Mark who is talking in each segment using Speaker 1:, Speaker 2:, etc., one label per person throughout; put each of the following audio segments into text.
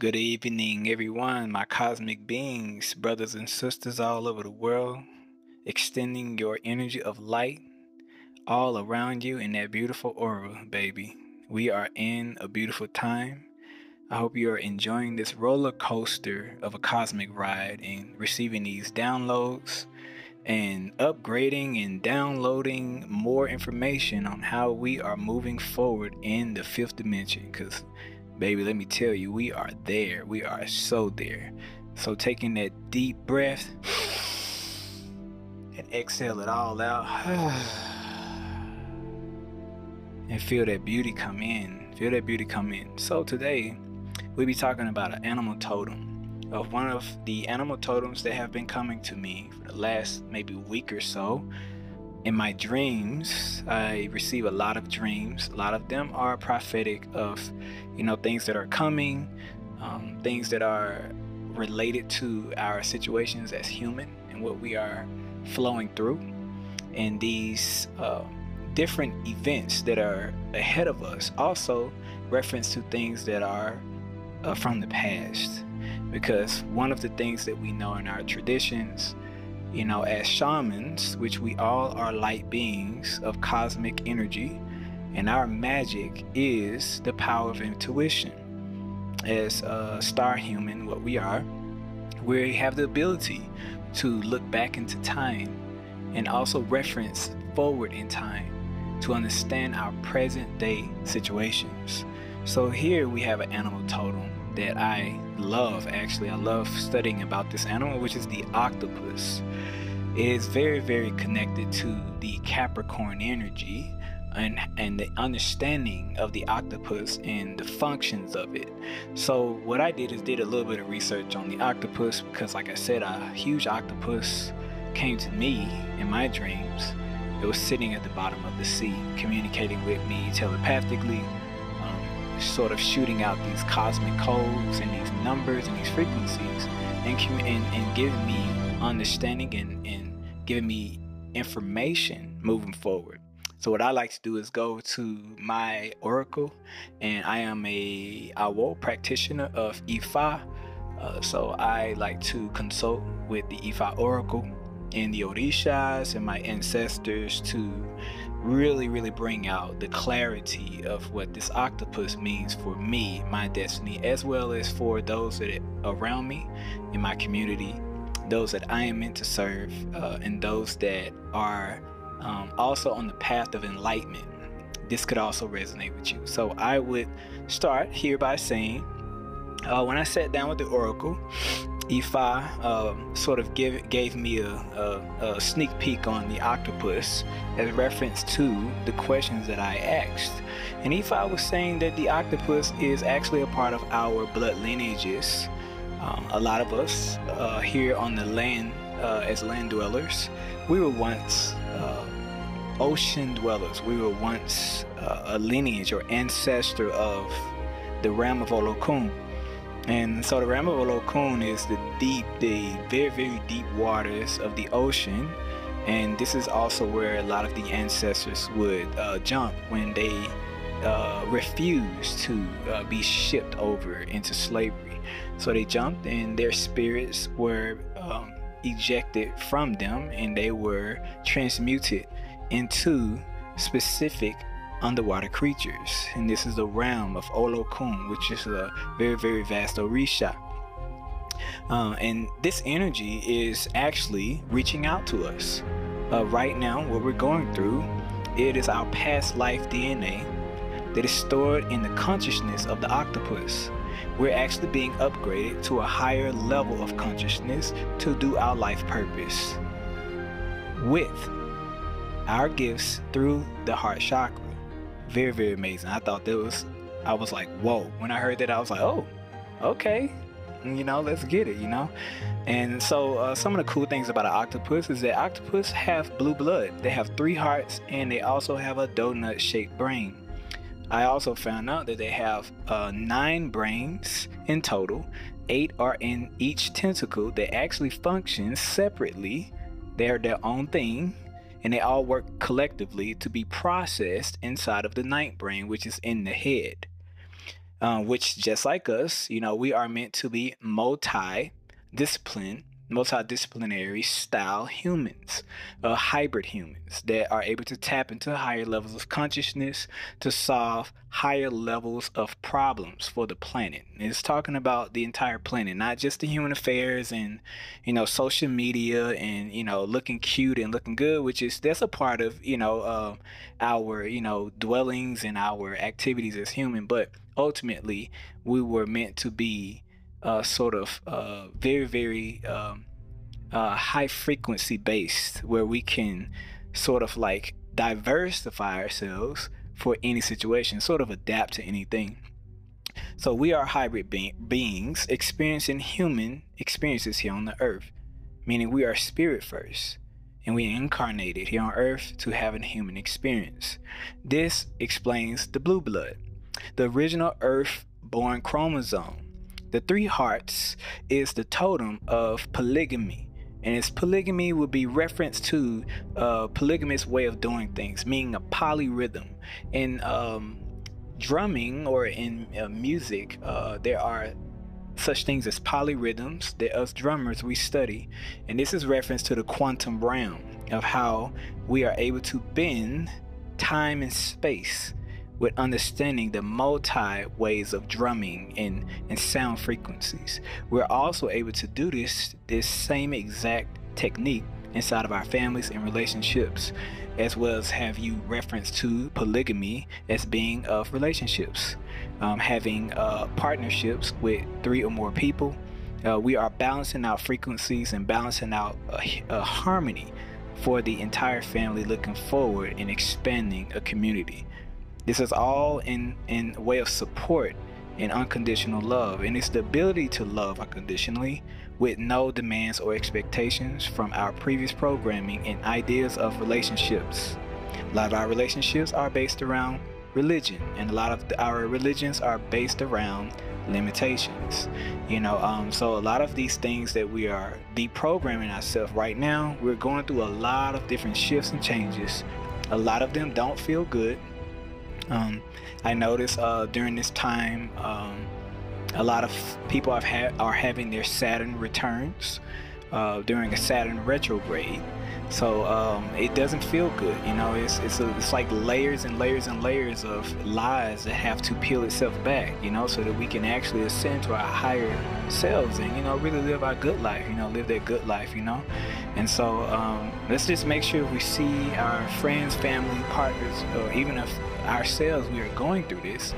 Speaker 1: Good evening, everyone, my cosmic beings, brothers and sisters all over the world, extending your energy of light all around you in that beautiful aura, baby. We are in a beautiful time. I hope you are enjoying this roller coaster of a cosmic ride and receiving these downloads and upgrading and downloading more information on how we are moving forward in the fifth dimension because Baby, let me tell you, we are there. We are so there. So, taking that deep breath and exhale it all out. and feel that beauty come in. Feel that beauty come in. So, today we'll be talking about an animal totem of one of the animal totems that have been coming to me for the last maybe week or so in my dreams, I receive a lot of dreams. A lot of them are prophetic of, you know, things that are coming, um, things that are related to our situations as human and what we are flowing through. And these uh, different events that are ahead of us also reference to things that are uh, from the past. Because one of the things that we know in our traditions you know, as shamans, which we all are light beings of cosmic energy, and our magic is the power of intuition. As a star human, what we are, we have the ability to look back into time and also reference forward in time to understand our present day situations. So here we have an animal totem that I love actually. I love studying about this animal, which is the octopus. It is very, very connected to the Capricorn energy and, and the understanding of the octopus and the functions of it. So what I did is did a little bit of research on the octopus because like I said, a huge octopus came to me in my dreams. It was sitting at the bottom of the sea, communicating with me telepathically sort of shooting out these cosmic codes and these numbers and these frequencies and, and, and giving me understanding and, and giving me information moving forward. So what I like to do is go to my oracle, and I am a Awo practitioner of Ifa. Uh, so I like to consult with the Ifa oracle and the Orishas and my ancestors to really, really bring out the clarity of what this octopus means for me, my destiny, as well as for those that are around me in my community, those that I am meant to serve, uh, and those that are um, also on the path of enlightenment. This could also resonate with you. So I would start here by saying, uh, when I sat down with the oracle, Ifa um, sort of give, gave me a, a, a, sneak peek on the octopus as reference to the questions that I asked. And Ifa was saying that the octopus is actually a part of our blood lineages. Um, a lot of us uh, here on the land uh, as land dwellers, we were once uh, ocean dwellers. We were once uh, a lineage or ancestor of the Ram of Olokun and so the Ram of Olokun is the deep, the very, very deep waters of the ocean. And this is also where a lot of the ancestors would uh, jump when they uh, refused to uh, be shipped over into slavery. So they jumped, and their spirits were um, ejected from them, and they were transmuted into specific underwater creatures. And this is the realm of Olokun, which is a very, very vast Orisha. Uh, and this energy is actually reaching out to us. Uh, right now, what we're going through, it is our past life DNA that is stored in the consciousness of the octopus. We're actually being upgraded to a higher level of consciousness to do our life purpose with our gifts through the heart chakra very very amazing. I thought that was I was like whoa. When I heard that I was like oh okay. You know let's get it you know? And so uh, some of the cool things about an octopus is that octopus have blue blood. They have three hearts and they also have a donut shaped brain. I also found out that they have uh, nine brains in total. Eight are in each tentacle. That actually function separately. They're their own thing and they all work collectively to be processed inside of the night brain, which is in the head. uh, which just like us, you know, we are meant to be multi-disciplined multidisciplinary style humans, uh, hybrid humans that are able to tap into higher levels of consciousness to solve higher levels of problems for the planet. It's talking about the entire planet, not just the human affairs and you know social media and you know looking cute and looking good, which is that's a part of you know uh, our you know dwellings and our activities as human, but ultimately we were meant to be uh, sort of uh, very, very um, uh, high frequency based, where we can sort of like diversify ourselves for any situation, sort of adapt to anything. So we are hybrid be- beings experiencing human experiences here on the earth, meaning we are spirit first and we incarnated here on earth to have a human experience. This explains the blue blood, the original earth born chromosome the three hearts is the totem of polygamy. And its polygamy would be reference to a polygamous way of doing things, meaning a polyrhythm. In um, drumming or in uh, music, uh, there are such things as polyrhythms that us drummers we study. And this is reference to the quantum realm of how we are able to bend time and space with understanding the multi ways of drumming and, and sound frequencies. We're also able to do this this same exact technique inside of our families and relationships, as well as have you reference to polygamy as being of relationships, um, having uh, partnerships with three or more people. Uh, we are balancing out frequencies and balancing out a, harmony for the entire family looking forward and expanding a community. This is all in in way of support and unconditional love, and it's the ability to love unconditionally with no demands or expectations from our previous programming and ideas of relationships. A lot of our relationships are based around religion, and a lot of our religions are based around limitations. You know, um, so a lot of these things that we are deprogramming ourselves right now, we're going through a lot of different shifts and changes. A lot of them don't feel good. Um, I noticed uh, during this time, um, a lot of people had are having their Saturn returns uh, during a Saturn retrograde. So um, it doesn't feel good, you know. It's it's, a, it's like layers and layers and layers of lies that have to peel itself back, you know, so that we can actually ascend to our higher selves and you know really live our good life, you know, live that good life, you know. And so um, let's just make sure we see our friends, family, partners, or even if ourselves we are going through this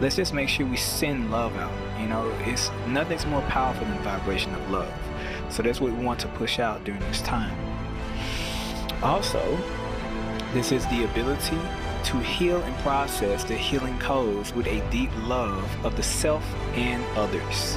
Speaker 1: let's just make sure we send love out. You know it's nothing's more powerful than the vibration of love. So that's what we want to push out during this time. Also this is the ability to heal and process the healing codes with a deep love of the self and others.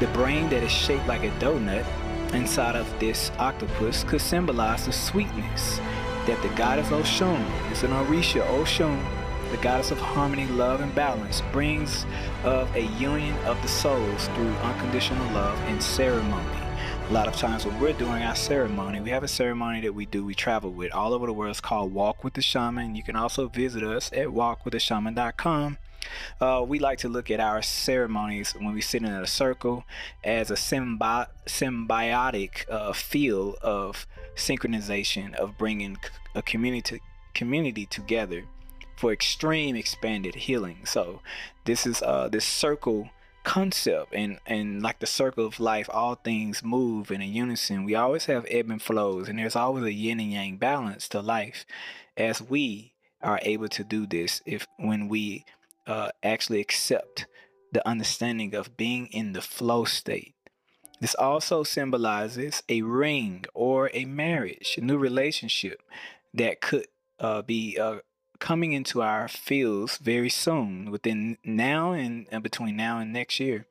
Speaker 1: The brain that is shaped like a donut inside of this octopus could symbolize the sweetness that the goddess Oshun, is an Orisha Oshun, the goddess of harmony, love, and balance, brings of a union of the souls through unconditional love and ceremony. A lot of times when we're doing our ceremony, we have a ceremony that we do, we travel with all over the world. It's called Walk with the Shaman. You can also visit us at walkwiththeshaman.com. Uh, we like to look at our ceremonies when we sit in a circle as a symbi- symbiotic uh, field of synchronization of bringing a community community together for extreme expanded healing. So this is uh, this circle concept and and like the circle of life all things move in a unison we always have ebb and flows and there's always a yin and yang balance to life as we are able to do this if when we uh, actually accept the understanding of being in the flow state. This also symbolizes a ring or a marriage, a new relationship that could uh, be uh, coming into our fields very soon, within now and, and between now and next year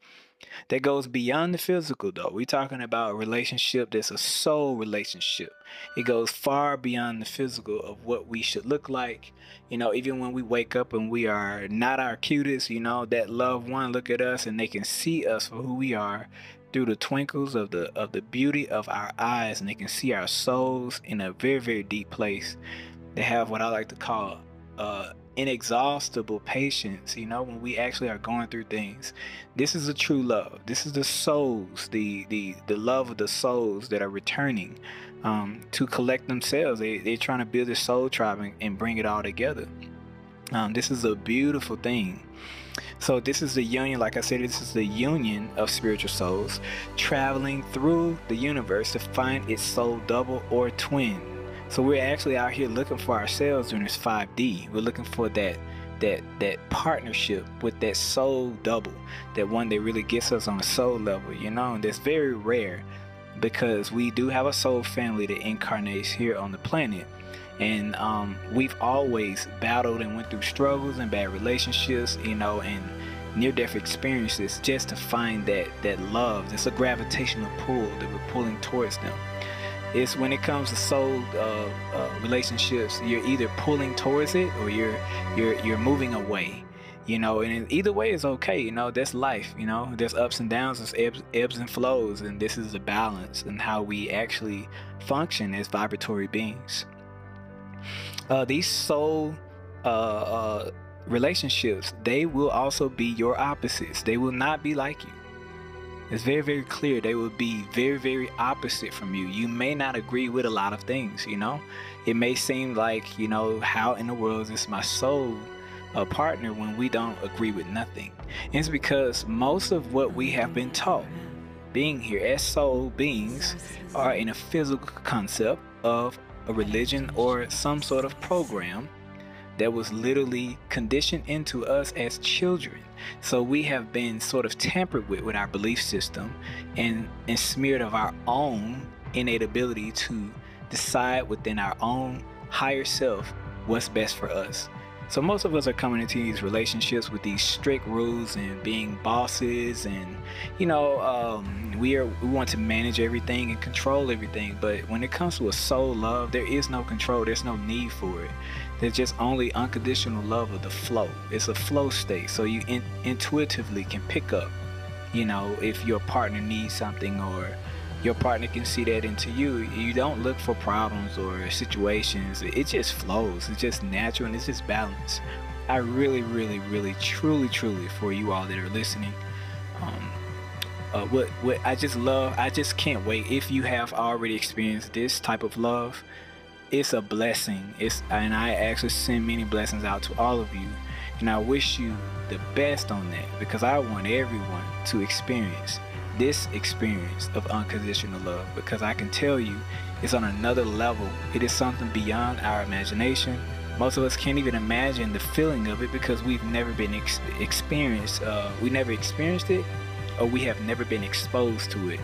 Speaker 1: that goes beyond the physical though. We're talking about a relationship that's a soul relationship. It goes far beyond the physical of what we should look like. You know even when we wake up and we are not our cutest you know that loved one look at us and they can see us for who we are through the twinkles of the of the beauty of our eyes and they can see our souls in a very very deep place. They have what i like to call uh, inexhaustible patience, you know, when we actually are going through things. This is a true love. This is the souls, the the the love of the souls that are returning um, to collect themselves. They they're trying to build a soul tribe and, and bring it all together. Um, this is a beautiful thing. So this is the union, like I said, this is the union of spiritual souls traveling through the universe to find its soul double or twin. So we're actually out here looking for ourselves during this 5D. We're looking for that that that partnership with that soul double, that one that really gets us on a soul level, you know, and that's very rare because we do have a soul family that incarnates here on the planet and um, we've always battled and went through struggles and bad relationships you know and near-death experiences just to find that that love it's a gravitational pull that we're pulling towards them it's when it comes to soul uh, uh, relationships you're either pulling towards it or you're you're you're moving away you know and either way is okay you know that's life you know there's ups and downs there's ebbs, ebbs and flows and this is the balance and how we actually function as vibratory beings uh, these soul uh, uh, relationships, they will also be your opposites. They will not be like you. It's very, very clear. They will be very, very opposite from you. You may not agree with a lot of things, you know? It may seem like, you know, how in the world is my soul a partner when we don't agree with nothing? It's because most of what we have been taught being here as soul beings are in a physical concept of a religion or some sort of program that was literally conditioned into us as children. So we have been sort of tampered with with our belief system and, and smeared of our own innate ability to decide within our own higher self what's best for us. So most of us are coming into these relationships with these strict rules and being bosses, and you know, um, we are we want to manage everything and control everything. But when it comes to a soul love, there is no control. There's no need for it. There's just only unconditional love of the flow. It's a flow state, so you in, intuitively can pick up, you know, if your partner needs something or your partner can see that into you. You don't look for problems or situations. It just flows. It's just natural and it's just balance. I really, really, really, truly, truly, for you all that are listening, um, uh, what what I just love. I just can't wait. If you have already experienced this type of love, it's a blessing. It's and I actually send many blessings out to all of you, and I wish you the best on that because I want everyone to experience this experience of unconditional love because I can tell you it's on another level. It is something beyond our imagination. Most of us can't even imagine the feeling of it because we've never been ex- experienced. Uh, we never experienced it, or we have never been exposed to it.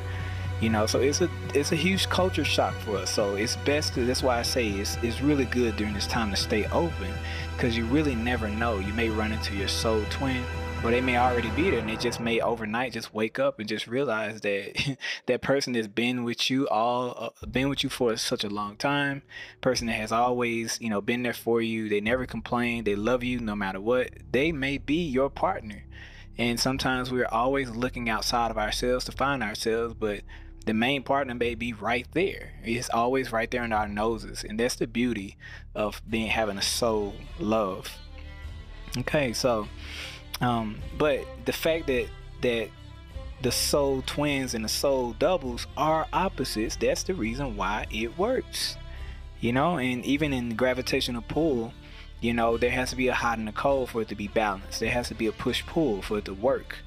Speaker 1: You know, so it's a it's a huge culture shock for us. So it's best. To, that's why I say it's it's really good during this time to stay open because you really never know. You may run into your soul twin or they may already be there and they just may overnight just wake up and just realize that that person has been with you all uh, been with you for such a long time person that has always you know been there for you they never complain they love you no matter what they may be your partner and sometimes we're always looking outside of ourselves to find ourselves but the main partner may be right there it's always right there in our noses and that's the beauty of being having a soul love okay so um, but the fact that that the soul twins and the soul doubles are opposites, that's the reason why it works. You know, and even in gravitational pull, you know, there has to be a hot and a cold for it to be balanced. There has to be a push pull for it to work.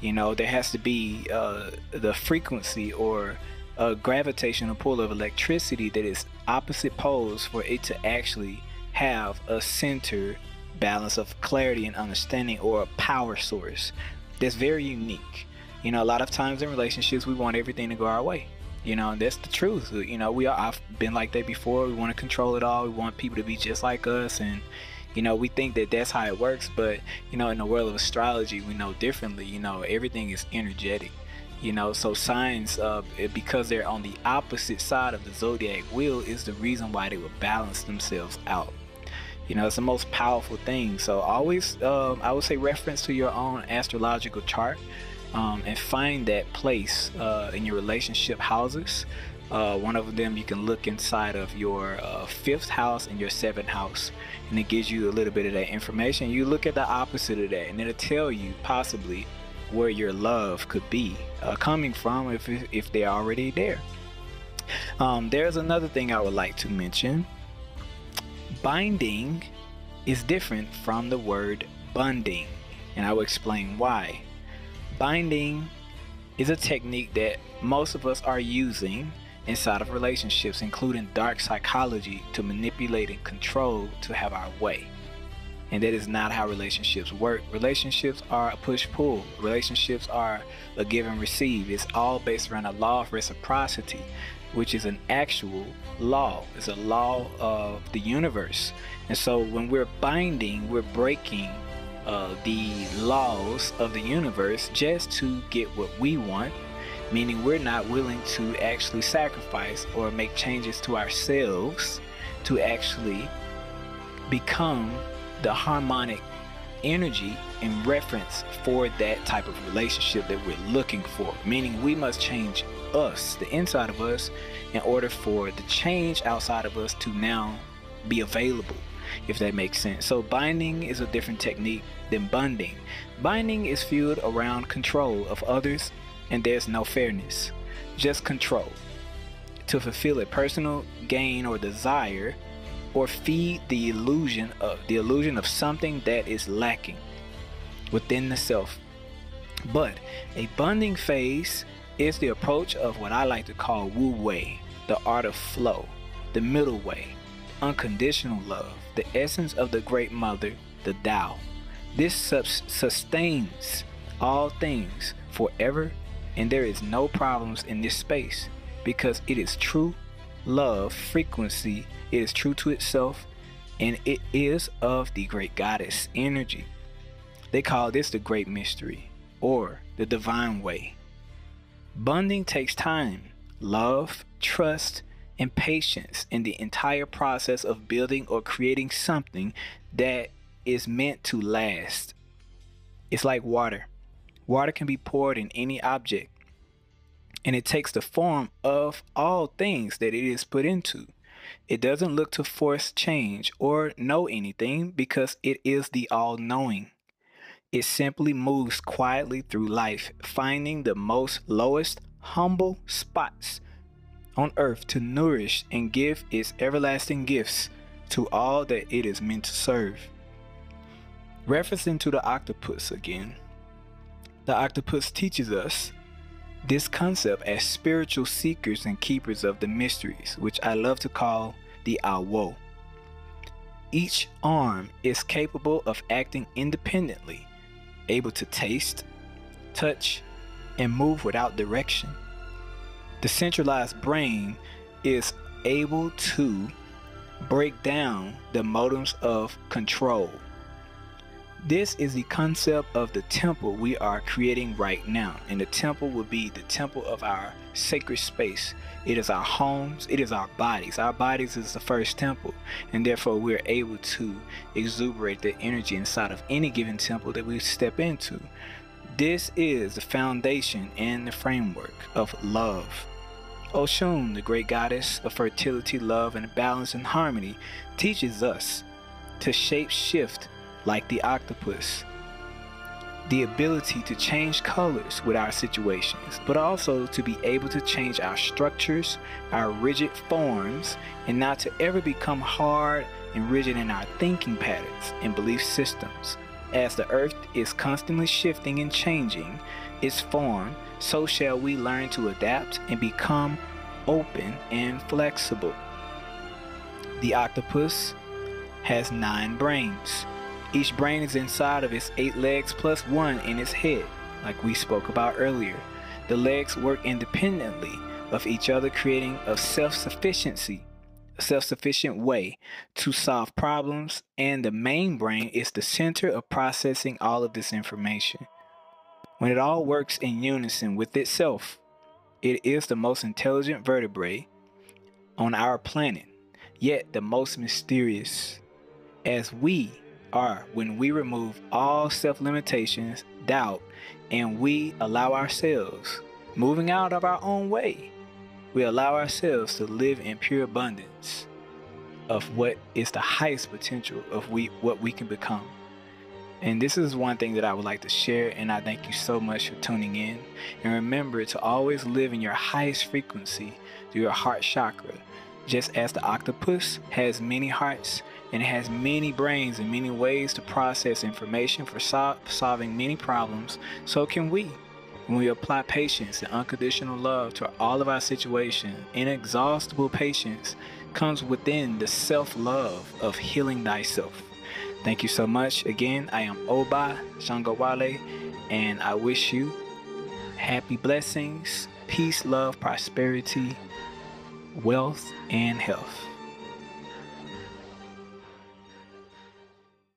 Speaker 1: You know, there has to be uh, the frequency or a gravitational pull of electricity that is opposite poles for it to actually have a center balance of clarity and understanding or a power source that's very unique. You know, a lot of times in relationships, we want everything to go our way. You know, and that's the truth. You know, we are, I've been like that before. We want to control it all. We want people to be just like us. And, you know, we think that that's how it works. But, you know, in the world of astrology, we know differently. You know, everything is energetic. You know, so signs, uh, because they're on the opposite side of the zodiac wheel, is the reason why they will balance themselves out you know it's the most powerful thing so always um, i would say reference to your own astrological chart um, and find that place uh, in your relationship houses Uh, one of them you can look inside of your uh, fifth house and your seventh house, and it gives you a little bit of that information. You look at the opposite of that, and it'll tell you possibly where your love could be uh, coming from if if they're already there. Um, there's another thing I would like to mention. Binding is different from the word bunding, and I will explain why. Binding is a technique that most of us are using inside of relationships, including dark psychology, to manipulate and control to have our way. And that is not how relationships work. Relationships are a push pull, relationships are a give and receive. It's all based around a law of reciprocity, which is an actual law, it's a law of the universe. And so when we're binding, we're breaking uh, the laws of the universe just to get what we want, meaning we're not willing to actually sacrifice or make changes to ourselves to actually become the harmonic energy and reference for that type of relationship that we're looking for. Meaning we must change us, the inside of us, in order for the change outside of us to now be available, if that makes sense. So binding is a different technique than bonding. Binding is fueled around control of others and there's no fairness, just control. To fulfill a personal gain or desire or feed the illusion of the illusion of something that is lacking within the self. But a bonding phase is the approach of what I like to call Wu Wei, the art of flow, the middle way, unconditional love, the essence of the great mother, the Tao. This sustains all things forever, and there is no problems in this space because it is true love frequency it is true to itself and it is of the great goddess energy. They call this the great mystery or the divine way. Bonding takes time, love, trust, and patience in the entire process of building or creating something that is meant to last. It's like water. Water can be poured in any object, and it takes the form of all things that it is put into. It doesn't look to force change or know anything because it is the all knowing. It simply moves quietly through life, finding the most lowest, humble spots on earth to nourish and give its everlasting gifts to all that it is meant to serve. Referencing to the octopus again, the octopus teaches us this concept as spiritual seekers and keepers of the mysteries, which I love to call the Awo. Each arm is capable of acting independently, able to taste, touch, and move without direction. The centralized brain is able to break down the modems of control this is the concept of the temple we are creating right now. And the temple will be the temple of our sacred space. It is our homes, it is our bodies. Our bodies is the first temple, and therefore we're able to exuberate the energy inside of any given temple that we step into. This is the foundation and the framework of love. Oshun, the great goddess of fertility, love, and balance and harmony, teaches us to shape shift like the octopus. The ability to change colors with our situations, but also to be able to change our structures, our rigid forms, and not to ever become hard and rigid in our thinking patterns and belief systems. As the earth is constantly shifting and changing its form, so shall we learn to adapt and become open and flexible. The octopus has nine brains. Each brain is inside of its eight legs plus one in its head, like we spoke about earlier. The legs work independently of each other, creating a self sufficiency, a self sufficient way to solve problems, and the main brain is the center of processing all of this information. When it all works in unison with itself, it is the most intelligent vertebrae on our planet, yet the most mysterious. As we are when we remove all self limitations, doubt, and we allow ourselves moving out of our own way. we allow ourselves to live in pure abundance of what is the highest potential of we what we can become. And this is one thing that I would like to share, and I thank you so much for tuning in. And remember to always live in your highest frequency through your heart chakra. Just as the octopus has many hearts and has many brains and many ways to process information for sol- solving many problems, so can we. When we apply patience and unconditional love to all of our situations, inexhaustible patience comes within the self love of healing thyself. Thank you so much. Again, I am Oba Shangawale, and I wish you happy blessings, peace, love, prosperity, wealth, and health.